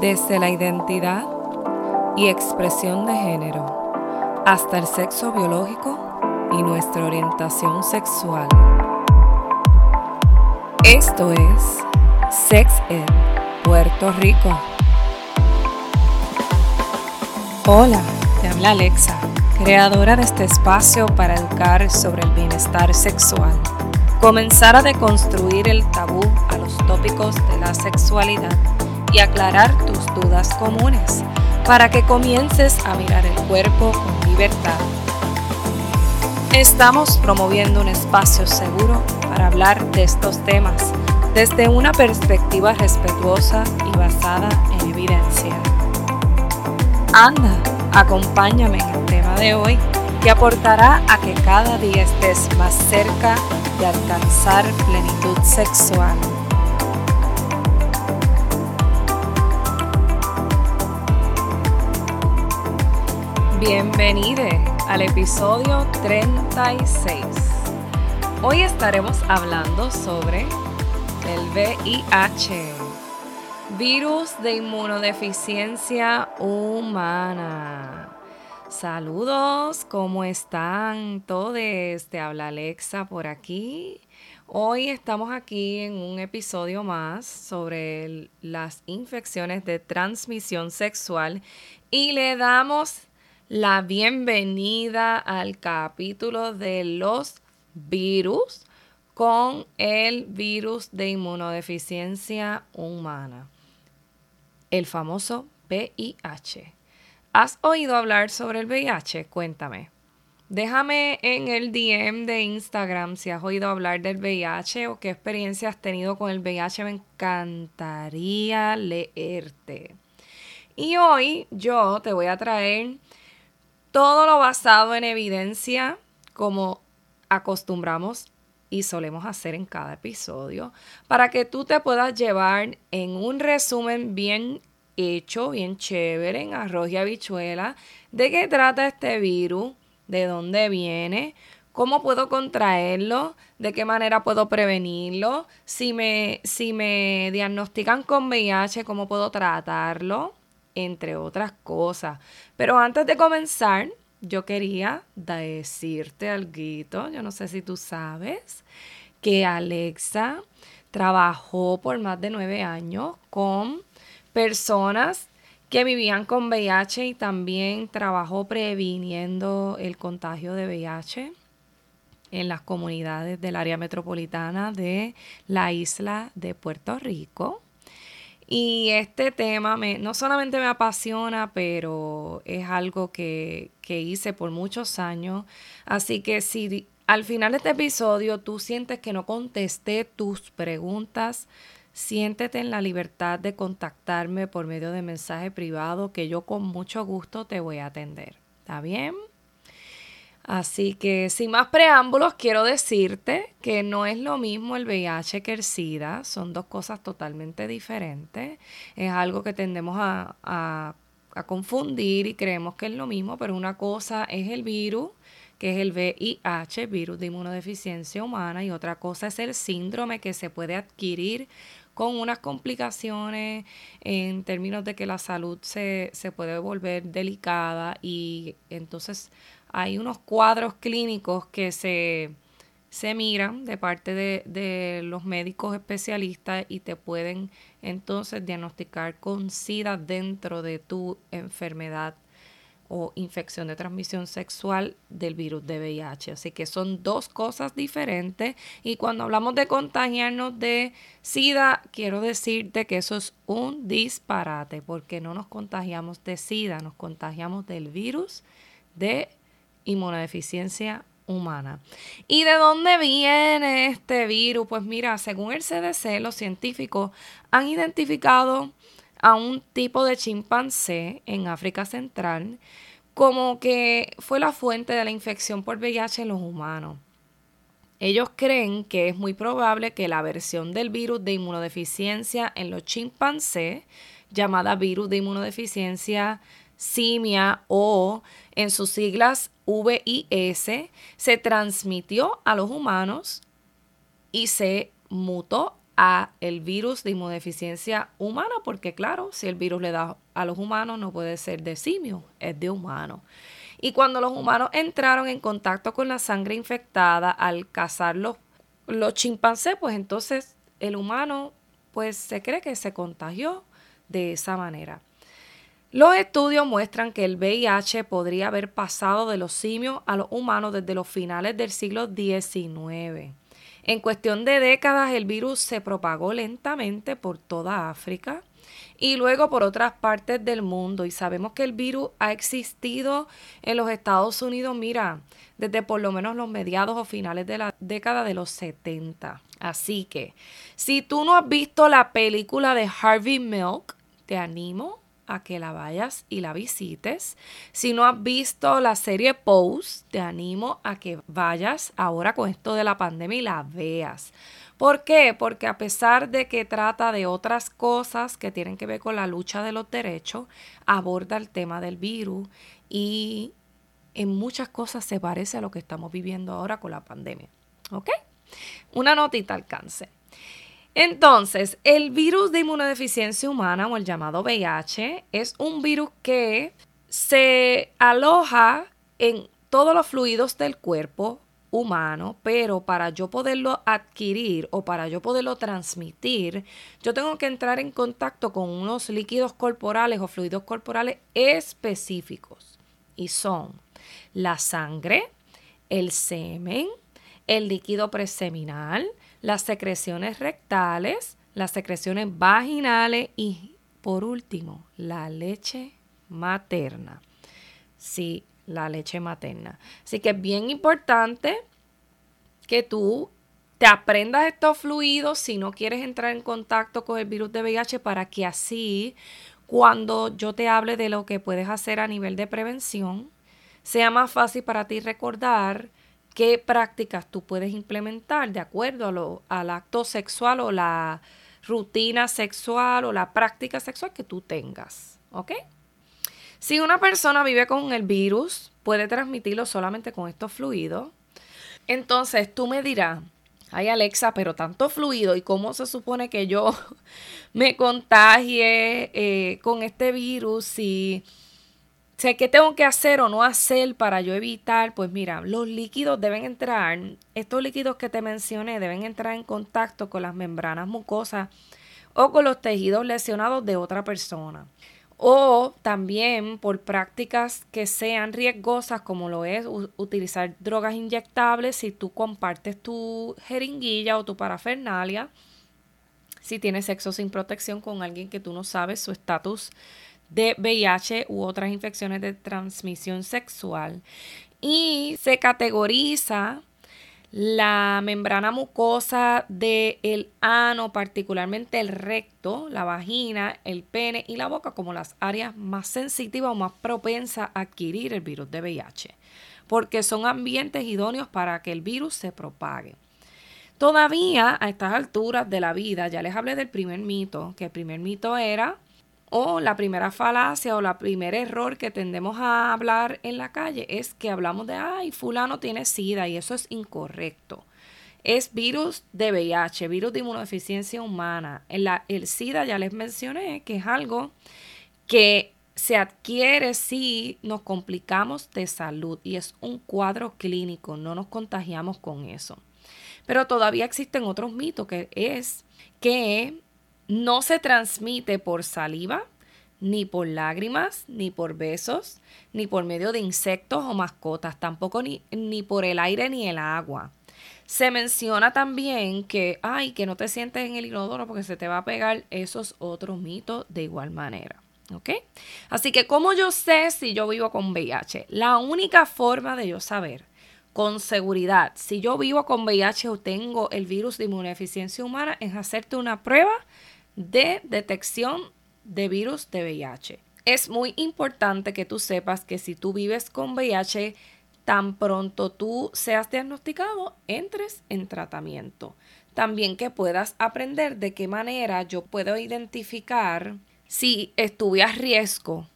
desde la identidad y expresión de género hasta el sexo biológico y nuestra orientación sexual. Esto es Sex Ed Puerto Rico. Hola, te habla Alexa, creadora de este espacio para educar sobre el bienestar sexual. Comenzar a deconstruir el tabú a los tópicos de la sexualidad y aclarar tus dudas comunes para que comiences a mirar el cuerpo con libertad. Estamos promoviendo un espacio seguro para hablar de estos temas desde una perspectiva respetuosa y basada en evidencia. Anda, acompáñame en el tema de hoy que aportará a que cada día estés más cerca de alcanzar plenitud sexual. Bienvenido al episodio 36. Hoy estaremos hablando sobre el VIH, virus de inmunodeficiencia humana. Saludos, ¿cómo están todos? Te habla Alexa por aquí. Hoy estamos aquí en un episodio más sobre las infecciones de transmisión sexual y le damos la bienvenida al capítulo de los virus con el virus de inmunodeficiencia humana, el famoso VIH. ¿Has oído hablar sobre el VIH? Cuéntame. Déjame en el DM de Instagram si has oído hablar del VIH o qué experiencia has tenido con el VIH. Me encantaría leerte. Y hoy yo te voy a traer todo lo basado en evidencia, como acostumbramos y solemos hacer en cada episodio, para que tú te puedas llevar en un resumen bien hecho, bien chévere, en arroz y habichuela, de qué trata este virus, de dónde viene, cómo puedo contraerlo, de qué manera puedo prevenirlo, si me, si me diagnostican con VIH, cómo puedo tratarlo entre otras cosas. Pero antes de comenzar, yo quería decirte algo, yo no sé si tú sabes, que Alexa trabajó por más de nueve años con personas que vivían con VIH y también trabajó previniendo el contagio de VIH en las comunidades del área metropolitana de la isla de Puerto Rico. Y este tema me, no solamente me apasiona, pero es algo que, que hice por muchos años. Así que si al final de este episodio tú sientes que no contesté tus preguntas, siéntete en la libertad de contactarme por medio de mensaje privado que yo con mucho gusto te voy a atender. ¿Está bien? Así que sin más preámbulos, quiero decirte que no es lo mismo el VIH que el SIDA, son dos cosas totalmente diferentes. Es algo que tendemos a, a, confundir y creemos que es lo mismo, pero una cosa es el virus, que es el VIH, virus de inmunodeficiencia humana, y otra cosa es el síndrome que se puede adquirir con unas complicaciones en términos de que la salud se, se puede volver delicada y entonces hay unos cuadros clínicos que se, miran de parte de, los médicos especialistas y te pueden entonces diagnosticar con SIDA dentro de tu enfermedad o infección de transmisión sexual del virus de VIH. Así que son dos cosas diferentes. Y cuando hablamos de contagiarnos de SIDA, quiero decirte que eso es un disparate, porque no nos contagiamos de SIDA, nos contagiamos del virus de inmunodeficiencia humana. ¿Y de dónde viene este virus? Pues mira, según el CDC, los científicos han identificado a un tipo de chimpancé en África Central como que fue la fuente de la infección por VIH en los humanos. Ellos creen que es muy probable que la versión del virus de inmunodeficiencia en los chimpancés, llamada virus de inmunodeficiencia simia o en sus siglas VIS, se transmitió a los humanos y se mutó a el virus de inmunodeficiencia humana, porque claro, si el virus le da a los humanos no puede ser de simio, es de humano. Y cuando los humanos entraron en contacto con la sangre infectada al cazar los, los chimpancés, pues entonces el humano pues se cree que se contagió de esa manera. Los estudios muestran que el VIH podría haber pasado de los simios a los humanos desde los finales del siglo XIX. En cuestión de décadas, el virus se propagó lentamente por toda África y luego por otras partes del mundo. Y sabemos que el virus ha existido en los Estados Unidos, mira, desde por lo menos los mediados o finales de la década de los 70. Así que, si tú no has visto la película de Harvey Milk, te animo a que la vayas y la visites. Si no has visto la serie Pose, te animo a que vayas ahora con esto de la pandemia y la veas. ¿Por qué? Porque a pesar de que trata de otras cosas que tienen que ver con la lucha de los derechos, aborda el tema del virus y en muchas cosas se parece a lo que estamos viviendo ahora con la pandemia. ¿Ok? Una notita al cáncer. Entonces, el virus de inmunodeficiencia humana o el llamado VIH es un virus que se aloja en todos los fluidos del cuerpo humano, pero para yo poderlo adquirir o para yo poderlo transmitir, yo tengo que entrar en contacto con unos líquidos corporales o fluidos corporales específicos y son la sangre, el semen, el líquido preseminal, las secreciones rectales, las secreciones vaginales y por último, la leche materna. Sí, la leche materna. Así que es bien importante que tú te aprendas estos fluidos si no quieres entrar en contacto con el virus de VIH para que así cuando yo te hable de lo que puedes hacer a nivel de prevención, sea más fácil para ti recordar qué prácticas tú puedes implementar de acuerdo a lo, al acto sexual o la rutina sexual o la práctica sexual que tú tengas. ¿Ok? Si una persona vive con el virus, puede transmitirlo solamente con estos fluidos. Entonces tú me dirás, ay Alexa, pero tanto fluido y cómo se supone que yo me contagie eh, con este virus si ¿qué tengo que hacer o no hacer para yo evitar? Pues mira, los líquidos deben entrar, estos líquidos que te mencioné deben entrar en contacto con las membranas mucosas o con los tejidos lesionados de otra persona. O también por prácticas que sean riesgosas, como lo es utilizar drogas inyectables si tú compartes tu jeringuilla o tu parafernalia, si tienes sexo sin protección con alguien que tú no sabes su estatus de VIH u otras infecciones de transmisión sexual. Y se categoriza la membrana mucosa del el ano, particularmente el recto, la vagina, el pene y la boca como las áreas más sensitivas o más propensas a adquirir el virus de VIH, porque son ambientes idóneos para que el virus se propague. Todavía a estas alturas de la vida, ya les hablé del primer mito, que el primer mito era o la primera falacia o la primer error que tendemos a hablar en la calle es que hablamos de, ay, fulano tiene SIDA y eso es incorrecto. Es virus de VIH, virus de inmunodeficiencia humana. El, el SIDA ya les mencioné que es algo que se adquiere si nos complicamos de salud y es un cuadro clínico, no nos contagiamos con eso. Pero todavía existen otros mitos que es que no se transmite por saliva, ni por lágrimas, ni por besos, ni por medio de insectos o mascotas, tampoco ni, ni por el aire ni el agua. Se menciona también que, ay, que no te sientes en el inodoro porque se te va a pegar esos otros mitos de igual manera. ¿Ok? Así que, ¿cómo yo sé si yo vivo con VIH? La única forma de yo saber con seguridad si yo vivo con VIH o tengo el virus de inmunodeficiencia humana es hacerte una prueba de detección de virus de VIH. Es muy importante que tú sepas que si tú vives con VIH, tan pronto tú seas diagnosticado, entres en tratamiento. También que puedas aprender de qué manera yo puedo identificar si estuve a riesgo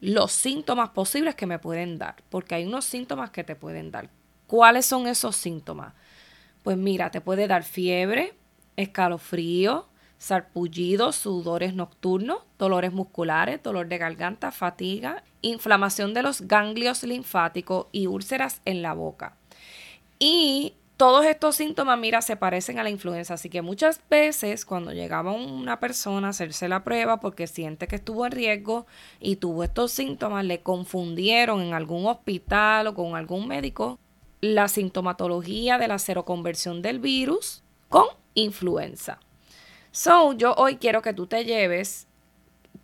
los síntomas posibles que me pueden dar, porque hay unos síntomas que te pueden dar. ¿Cuáles son esos síntomas? Pues mira, te puede dar fiebre, escalofrío, sarpullidos, sudores nocturnos, dolores musculares, dolor de garganta, fatiga, inflamación de los ganglios linfáticos y úlceras en la boca. Y todos estos síntomas, mira, se parecen a la influenza, así que muchas veces cuando llegaba una persona a hacerse la prueba porque siente que estuvo en riesgo y tuvo estos síntomas, le confundieron en algún hospital o con algún médico la sintomatología de la seroconversión del virus con influenza. So, yo hoy quiero que tú te lleves,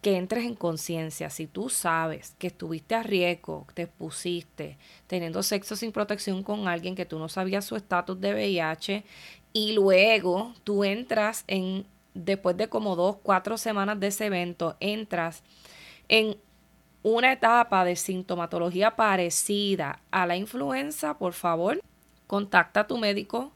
que entres en conciencia. Si tú sabes que estuviste a riesgo, te expusiste teniendo sexo sin protección con alguien que tú no sabías su estatus de VIH y luego tú entras en, después de como dos, cuatro semanas de ese evento, entras en una etapa de sintomatología parecida a la influenza, por favor, contacta a tu médico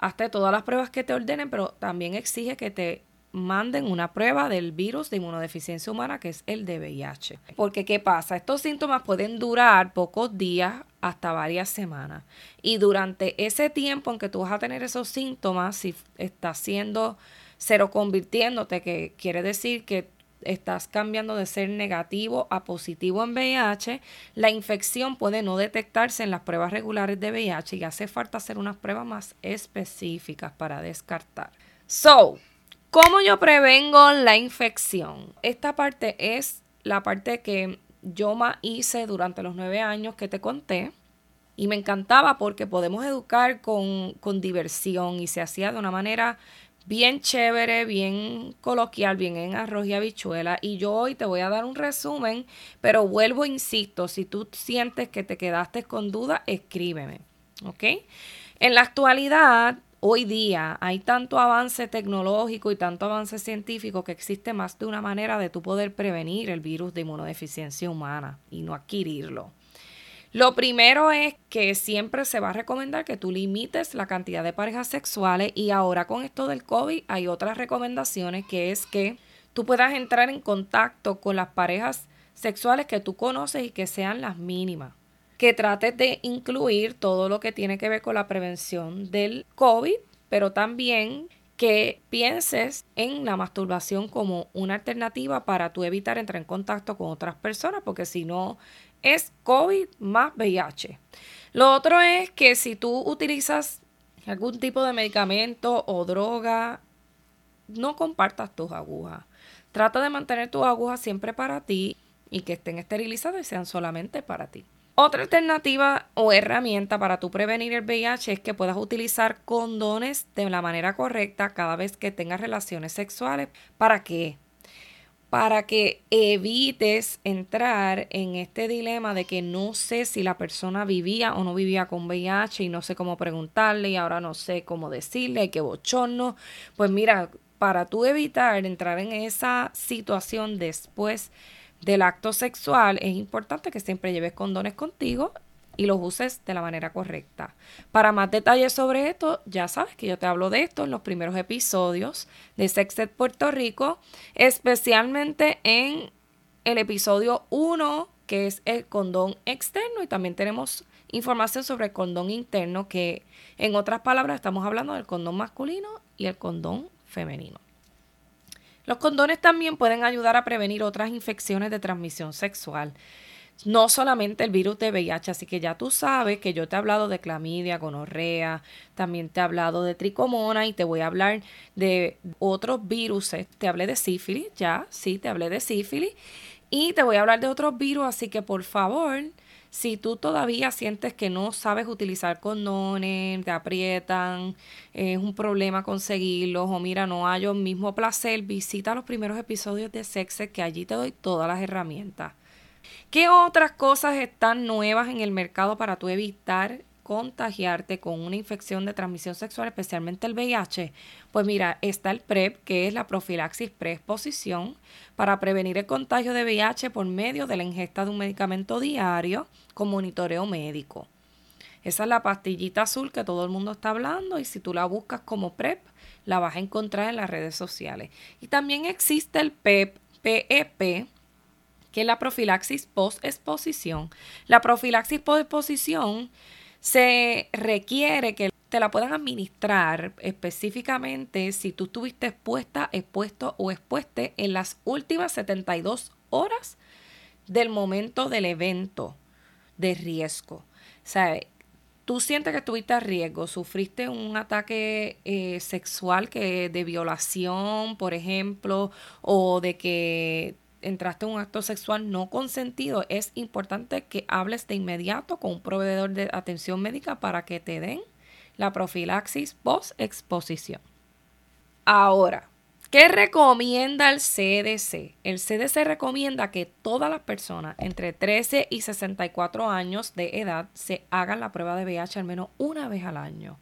hazte todas las pruebas que te ordenen, pero también exige que te manden una prueba del virus de inmunodeficiencia humana que es el de VIH. Porque ¿qué pasa? Estos síntomas pueden durar pocos días hasta varias semanas. Y durante ese tiempo en que tú vas a tener esos síntomas, si estás siendo convirtiéndote, que quiere decir que estás cambiando de ser negativo a positivo en VIH, la infección puede no detectarse en las pruebas regulares de VIH y hace falta hacer unas pruebas más específicas para descartar. So, ¿cómo yo prevengo la infección? Esta parte es la parte que yo más hice durante los nueve años que te conté. Y me encantaba porque podemos educar con, con diversión y se hacía de una manera bien chévere, bien coloquial, bien en arroz y habichuela. Y yo hoy te voy a dar un resumen, pero vuelvo, insisto, si tú sientes que te quedaste con duda, escríbeme. ¿Ok? En la actualidad, hoy día, hay tanto avance tecnológico y tanto avance científico que existe más de una manera de tú poder prevenir el virus de inmunodeficiencia humana y no adquirirlo. Lo primero es que siempre se va a recomendar que tú limites la cantidad de parejas sexuales y ahora con esto del COVID hay otras recomendaciones que es que tú puedas entrar en contacto con las parejas sexuales que tú conoces y que sean las mínimas. Que trates de incluir todo lo que tiene que ver con la prevención del COVID, pero también que pienses en la masturbación como una alternativa para tú evitar entrar en contacto con otras personas, porque si no es COVID más VIH. Lo otro es que si tú utilizas algún tipo de medicamento o droga, no compartas tus agujas. Trata de mantener tus agujas siempre para ti y que estén esterilizadas y sean solamente para ti. Otra alternativa o herramienta para tú prevenir el VIH es que puedas utilizar condones de la manera correcta cada vez que tengas relaciones sexuales. ¿Para qué? Para que evites entrar en este dilema de que no sé si la persona vivía o no vivía con VIH y no sé cómo preguntarle y ahora no sé cómo decirle, que bochorno. Pues mira, para tú evitar entrar en esa situación después del acto sexual, es importante que siempre lleves condones contigo y los uses de la manera correcta. Para más detalles sobre esto, ya sabes que yo te hablo de esto en los primeros episodios de Sexed Puerto Rico, especialmente en el episodio 1, que es el condón externo, y también tenemos información sobre el condón interno, que en otras palabras estamos hablando del condón masculino y el condón femenino. Los condones también pueden ayudar a prevenir otras infecciones de transmisión sexual no solamente el virus de VIH, así que ya tú sabes que yo te he hablado de clamidia, gonorrea, también te he hablado de tricomona y te voy a hablar de otros virus. Te hablé de sífilis, ya, sí, te hablé de sífilis y te voy a hablar de otros virus, así que por favor, si tú todavía sientes que no sabes utilizar condones, te aprietan, es un problema conseguirlos o mira, no hay el mismo placer, visita los primeros episodios de Sexe que allí te doy todas las herramientas. ¿Qué otras cosas están nuevas en el mercado para tú evitar contagiarte con una infección de transmisión sexual, especialmente el VIH? Pues mira, está el PrEP, que es la profilaxis preexposición, para prevenir el contagio de VIH por medio de la ingesta de un medicamento diario con monitoreo médico. Esa es la pastillita azul que todo el mundo está hablando y si tú la buscas como PrEP, la vas a encontrar en las redes sociales. Y también existe el PEP, PEP, que es la profilaxis post-exposición. La profilaxis post-exposición se requiere que te la puedan administrar específicamente si tú estuviste expuesta, expuesto o expueste en las últimas 72 horas del momento del evento de riesgo. O sea, tú sientes que estuviste a riesgo, sufriste un ataque eh, sexual que de violación, por ejemplo, o de que entraste en un acto sexual no consentido, es importante que hables de inmediato con un proveedor de atención médica para que te den la profilaxis post exposición. Ahora, ¿qué recomienda el CDC? El CDC recomienda que todas las personas entre 13 y 64 años de edad se hagan la prueba de VIH al menos una vez al año.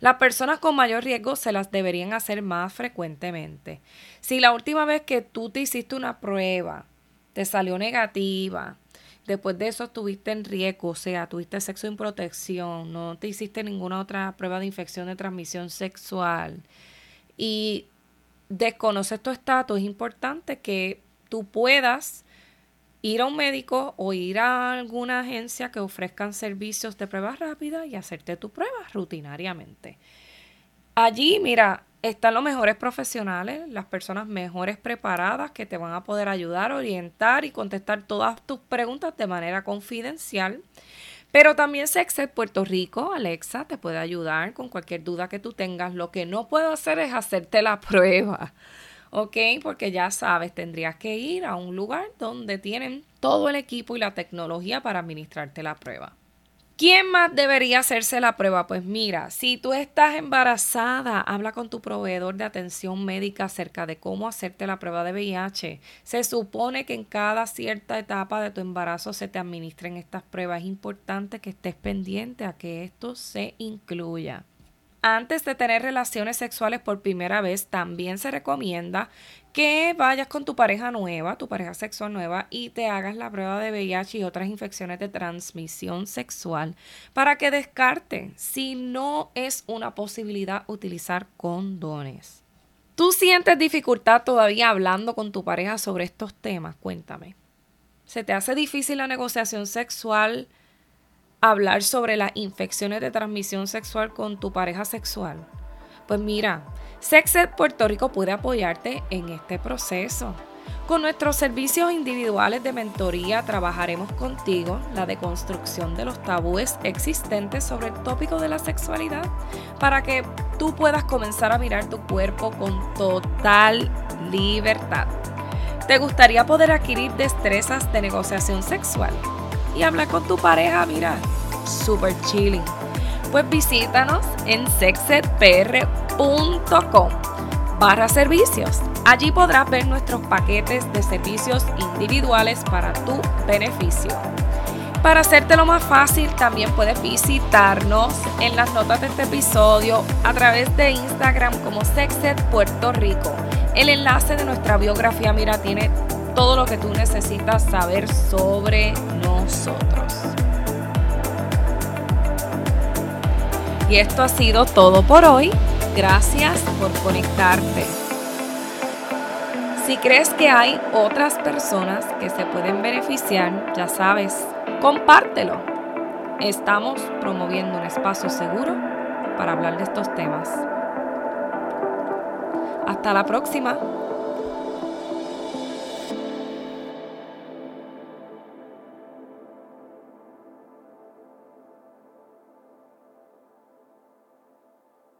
Las personas con mayor riesgo se las deberían hacer más frecuentemente. Si la última vez que tú te hiciste una prueba te salió negativa, después de eso estuviste en riesgo, o sea, tuviste sexo sin protección, no te hiciste ninguna otra prueba de infección de transmisión sexual y desconoces tu estatus, es importante que tú puedas ir a un médico o ir a alguna agencia que ofrezcan servicios de pruebas rápidas y hacerte tu prueba rutinariamente. Allí, mira, están los mejores profesionales, las personas mejores preparadas que te van a poder ayudar, orientar y contestar todas tus preguntas de manera confidencial. Pero también Sexed Puerto Rico, Alexa, te puede ayudar con cualquier duda que tú tengas. Lo que no puedo hacer es hacerte la prueba. ¿Ok? Porque ya sabes, tendrías que ir a un lugar donde tienen todo el equipo y la tecnología para administrarte la prueba. ¿Quién más debería hacerse la prueba? Pues mira, si tú estás embarazada, habla con tu proveedor de atención médica acerca de cómo hacerte la prueba de VIH. Se supone que en cada cierta etapa de tu embarazo se te administren estas pruebas. Es importante que estés pendiente a que esto se incluya antes de tener relaciones sexuales por primera vez, también se recomienda que vayas con tu pareja nueva, tu pareja sexual nueva, y te hagas la prueba de VIH y otras infecciones de transmisión sexual para que descarten si no es una posibilidad utilizar condones. ¿Tú sientes dificultad todavía hablando con tu pareja sobre estos temas? Cuéntame. ¿Se te hace difícil la negociación sexual? Hablar sobre las infecciones de transmisión sexual con tu pareja sexual? Pues mira, Sexed Puerto Rico puede apoyarte en este proceso. Con nuestros servicios individuales de mentoría trabajaremos contigo la deconstrucción de los tabúes existentes sobre el tópico de la sexualidad para que tú puedas comenzar a mirar tu cuerpo con total libertad. ¿Te gustaría poder adquirir destrezas de negociación sexual? Y hablar con tu pareja, mira, super chilling. Pues visítanos en sexedpr.com barra servicios. Allí podrás ver nuestros paquetes de servicios individuales para tu beneficio. Para hacértelo más fácil, también puedes visitarnos en las notas de este episodio a través de Instagram como Sexed Puerto Rico. El enlace de nuestra biografía, mira, tiene todo lo que tú necesitas saber sobre nosotros. Y esto ha sido todo por hoy. Gracias por conectarte. Si crees que hay otras personas que se pueden beneficiar, ya sabes, compártelo. Estamos promoviendo un espacio seguro para hablar de estos temas. Hasta la próxima.